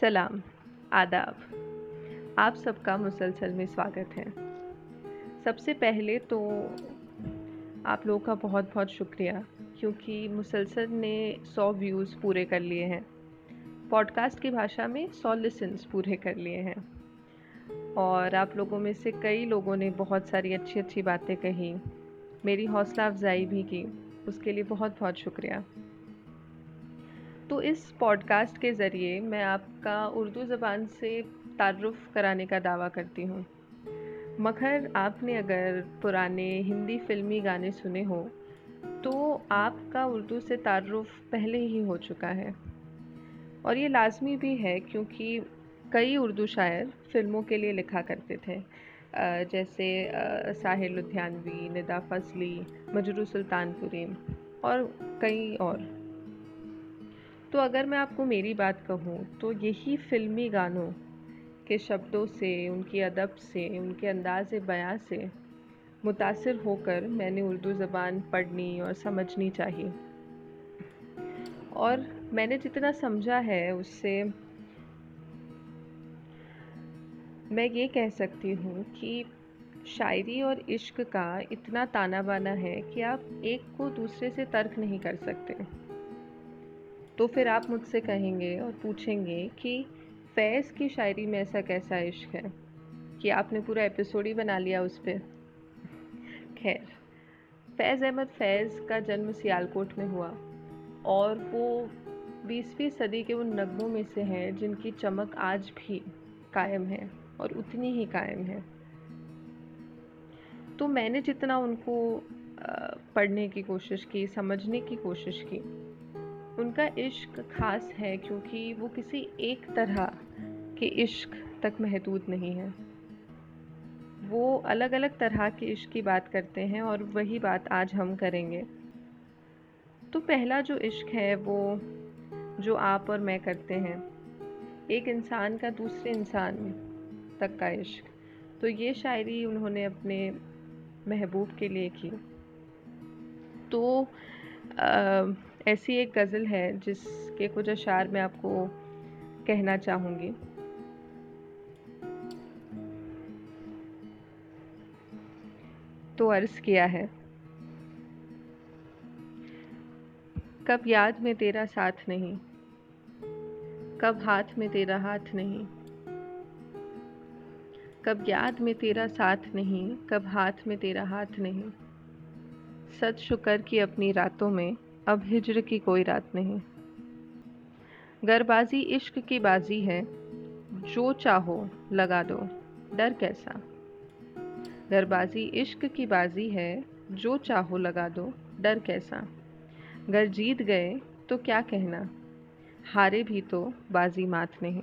सलाम, आदाब। आप सबका मुसलसल में स्वागत है। सबसे पहले तो आप लोगों का बहुत बहुत शुक्रिया, क्योंकि मुसलसल ने सौ व्यूज़ पूरे कर लिए हैं। पॉडकास्ट की भाषा में सौ लिसन्स पूरे कर लिए हैं। और आप लोगों में से कई लोगों ने बहुत सारी अच्छी अच्छी बातें कही। मेरी हौसला अफजाई भी की। उसके लिए बहुत बहुत शुक्रिया। तो इस पॉडकास्ट के ज़रिए मैं आपका उर्दू ज़बान से तारुफ़ कराने का दावा करती हूँ। मगर आपने अगर पुराने हिंदी फिल्मी गाने सुने हो तो आपका उर्दू से तारुफ़ पहले ही हो चुका है। और ये लाजमी भी है क्योंकि कई उर्दू शायर फ़िल्मों के लिए लिखा करते थे। जैसे साहिर लुधियानवी, निदा फजली, मजरू सुल्तानपुरी और कई और। तो अगर मैं आपको मेरी बात कहूँ तो यही फ़िल्मी गानों के शब्दों से, उनकी अदब से, उनके अंदाज बयां से मुतासर होकर मैंने उर्दू ज़बान पढ़नी और समझनी चाहिए। और मैंने जितना समझा है उससे मैं ये कह सकती हूँ कि शायरी और इश्क का इतना ताना बाना है कि आप एक को दूसरे से तर्क नहीं कर सकते। तो फिर आप मुझसे कहेंगे और पूछेंगे कि फैज़ की शायरी में ऐसा कैसा इश्क है कि आपने पूरा एपिसोड ही बना लिया उस पर खैर, फैज़ अहमद फैज़ का जन्म सियालकोट में हुआ और वो बीसवीं सदी के उन नगमों में से हैं जिनकी चमक आज भी कायम है और उतनी ही कायम है। तो मैंने जितना उनको पढ़ने की कोशिश की, समझने की कोशिश की उनका इश्क ख़ास है क्योंकि वो किसी एक तरह के इश्क तक महदूद नहीं है। वो अलग अलग तरह के इश्क की बात करते हैं और वही बात आज हम करेंगे। तो पहला जो इश्क है वो जो आप और मैं करते हैं एक इंसान का दूसरे इंसान तक का इश्क। तो ये शायरी उन्होंने अपने महबूब के लिए की। तो आ, ऐसी एक गज़ल है जिसके कुछ अशार मैं आपको कहना चाहूँगी। तो अर्ज़ किया है। कब याद में तेरा साथ नहीं, कब हाथ में तेरा हाथ नहीं, कब याद में तेरा साथ नहीं, कब हाथ में तेरा हाथ नहीं सच शुक्र की अपनी रातों में अब हिजर की कोई रात नहीं। गरबाजी इश्क की बाजी है। जो चाहो लगा दो। डर कैसा? गरबाजी इश्क की बाजी है। जो चाहो लगा दो। डर कैसा? गर जीत गए तो क्या कहना? हारे भी तो बाजी मात नहीं।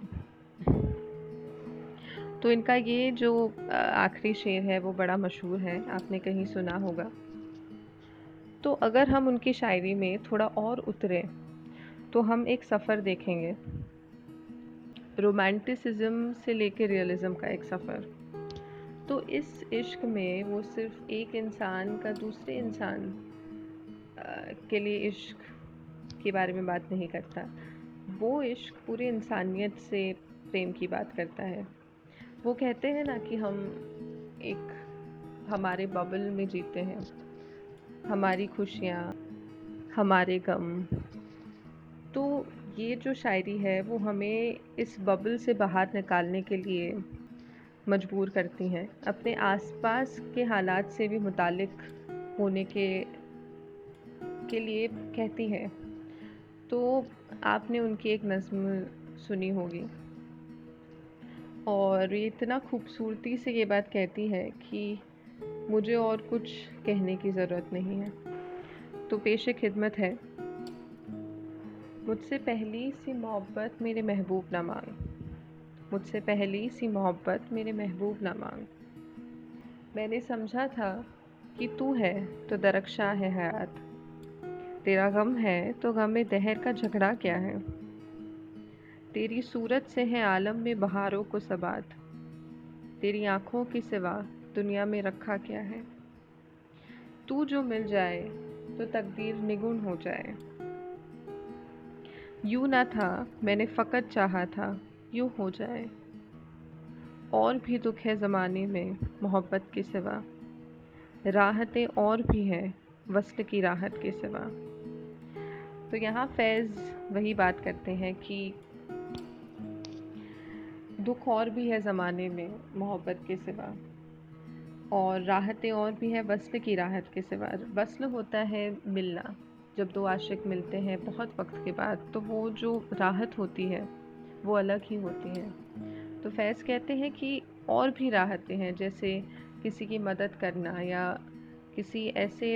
तो इनका ये जो आखिरी शेर है वो बड़ा मशहूर है। आपने कहीं सुना होगा। तो अगर हम उनकी शायरी में थोड़ा और उतरे तो हम एक सफ़र देखेंगे। रोमांटिसिज्म से लेकर रियलिज़म का एक सफ़र। तो इस इश्क में वो सिर्फ़ एक इंसान का दूसरे इंसान के लिए इश्क के बारे में बात नहीं करता। वो इश्क पूरी इंसानियत से प्रेम की बात करता है। वो कहते हैं ना कि हम एक, हमारे बबल में जीते हैं। हमारी खुशियाँ, हमारे गम। तो ये जो शायरी है, वो हमें इस बबल से बाहर निकालने के लिए मजबूर करती हैं। अपने आसपास के हालात से भी मुतालिक होने के के लिए कहती हैं। तो आपने उनकी एक नज़म सुनी होगी। और ये इतना खूबसूरती से ये बात कहती है कि मुझे और कुछ कहने की ज़रूरत नहीं है। तो पेश खिदमत है। मुझसे पहली सी मोहब्बत मेरे महबूब ना मांग। मुझसे पहली सी मोहब्बत मेरे महबूब ना मांग। मैंने समझा था कि तू है तो दरक्षा है हयात। तेरा गम है तो गम में दहर का झगड़ा क्या है? तेरी सूरत से है आलम में बहारों को सबात। तेरी आँखों के सिवा दुनिया में रखा क्या है? तू जो मिल जाए तो तकदीर निगुण हो जाए। यूँ ना था, मैंने फ़कत चाहा था, यूँ हो जाए। और भी दुख है ज़माने में, मोहब्बत के सिवा। राहतें और भी हैं वसल की राहत के सिवा। तो यहाँ फैज़ वही बात करते हैं कि दुख और भी है ज़माने में, मोहब्बत के सिवा। और राहतें और भी हैं वसल की राहत के सिवा। वसल होता है मिलना, जब दो आशिक मिलते हैं बहुत वक्त के बाद तो वो जो राहत होती है, वो अलग ही होती है। तो फैज़ कहते हैं कि और भी राहतें हैं, जैसे किसी की मदद करना या किसी ऐसे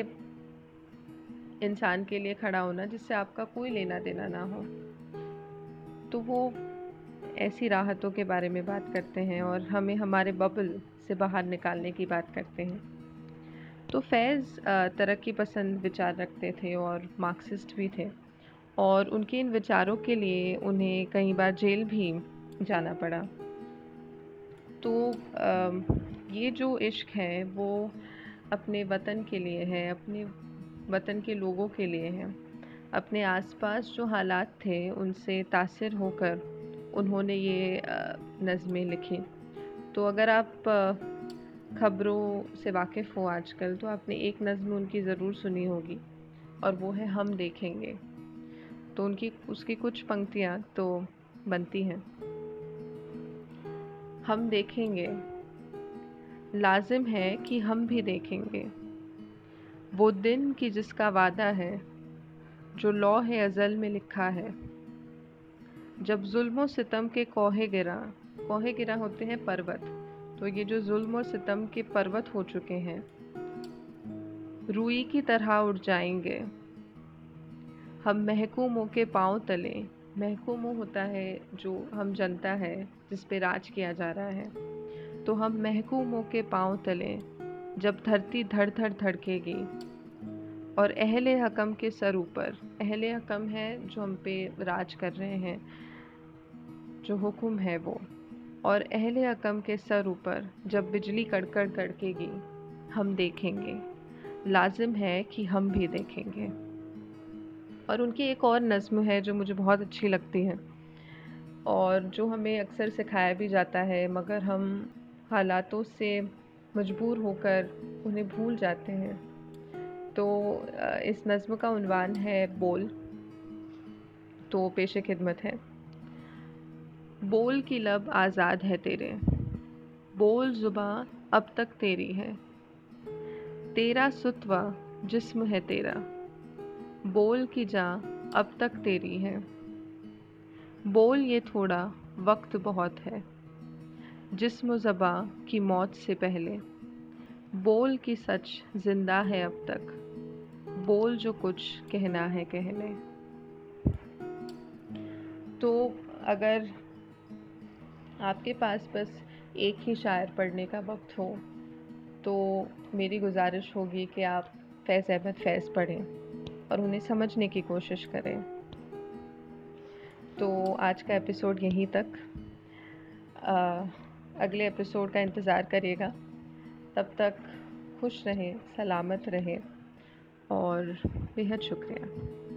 इंसान के लिए खड़ा होना, जिससे आपका कोई लेना देना ना हो। तो वो ऐसी राहतों के बारे में बात करते हैं और हमें हमारे बबल से बाहर निकालने की बात करते हैं। तो फैज़ तरक्की पसंद विचार रखते थे और मार्क्सिस्ट भी थे और उनके इन विचारों के लिए उन्हें कई बार जेल भी जाना पड़ा। तो ये जो इश्क है, वो अपने वतन के लिए है, अपने वतन के लोगों के लिए है। अपने आसपास जो हालात थे, उनसे तासर होकर उन्होंने ये नज़में लिखी। तो अगर आप ख़बरों से वाकिफ़ हो आजकल तो आपने एक नज़म उनकी ज़रूर सुनी होगी, और वो है हम देखेंगे। तो उनकी, उसकी कुछ पंक्तियाँ तो बनती हैं। हम देखेंगे। लाजिम है कि हम भी देखेंगे। वो दिन की जिसका वादा है, जो लौ है अज़ल में लिखा है। जब जुल्म सितम के कोहे गिरा कोहे गिरा होते हैं पर्वत तो ये जो जुल्म और सितम के पर्वत हो चुके हैं, रुई की तरह उड़ जाएँगे। हम महकूमों के पाँव तले, महकूम होता है जो हम जनता है, जिस पे राज किया जा रहा है। तो हम महकूमों के पाँव तले, जब धरती धड़ धड़ धड़केगी और अहल हकम के सर ऊपर। अहल हकम है जो हम पे राज कर रहे हैं, जो हुक्म है वो। और अहल हकम के सर ऊपर जब बिजली कड़कड़ कड़केगी, हम देखेंगे। लाजिम है कि हम भी देखेंगे। और उनकी एक और नज़म है जो मुझे बहुत अच्छी लगती है। और जो हमें अक्सर सिखाया भी जाता है, मगर हम हालातों से मजबूर होकर उन्हें भूल जाते हैं। तो इस नज़म का उनवान है बोल। तो पेश खिदमत है। बोल की लब आज़ाद है तेरे। बोल ज़ुबा अब तक तेरी है। तेरा सुतवा जिस्म है तेरा। बोल की जा अब तक तेरी है। बोल ये थोड़ा वक्त बहुत है। जिस्म ज़बा की मौत से पहले। बोल की सच ज़िंदा है अब तक। बोल जो कुछ कहना है कहने। तो अगर आपके पास बस एक ही शायर पढ़ने का वक्त हो तो मेरी गुजारिश होगी कि आप फैज़ अहमद फैज़ पढ़ें और उन्हें समझने की कोशिश करें। तो आज का एपिसोड यहीं तक। आ, अगले एपिसोड का इंतज़ार करिएगा। तब तक खुश रहें सलामत रहें। और बेहद शुक्रिया।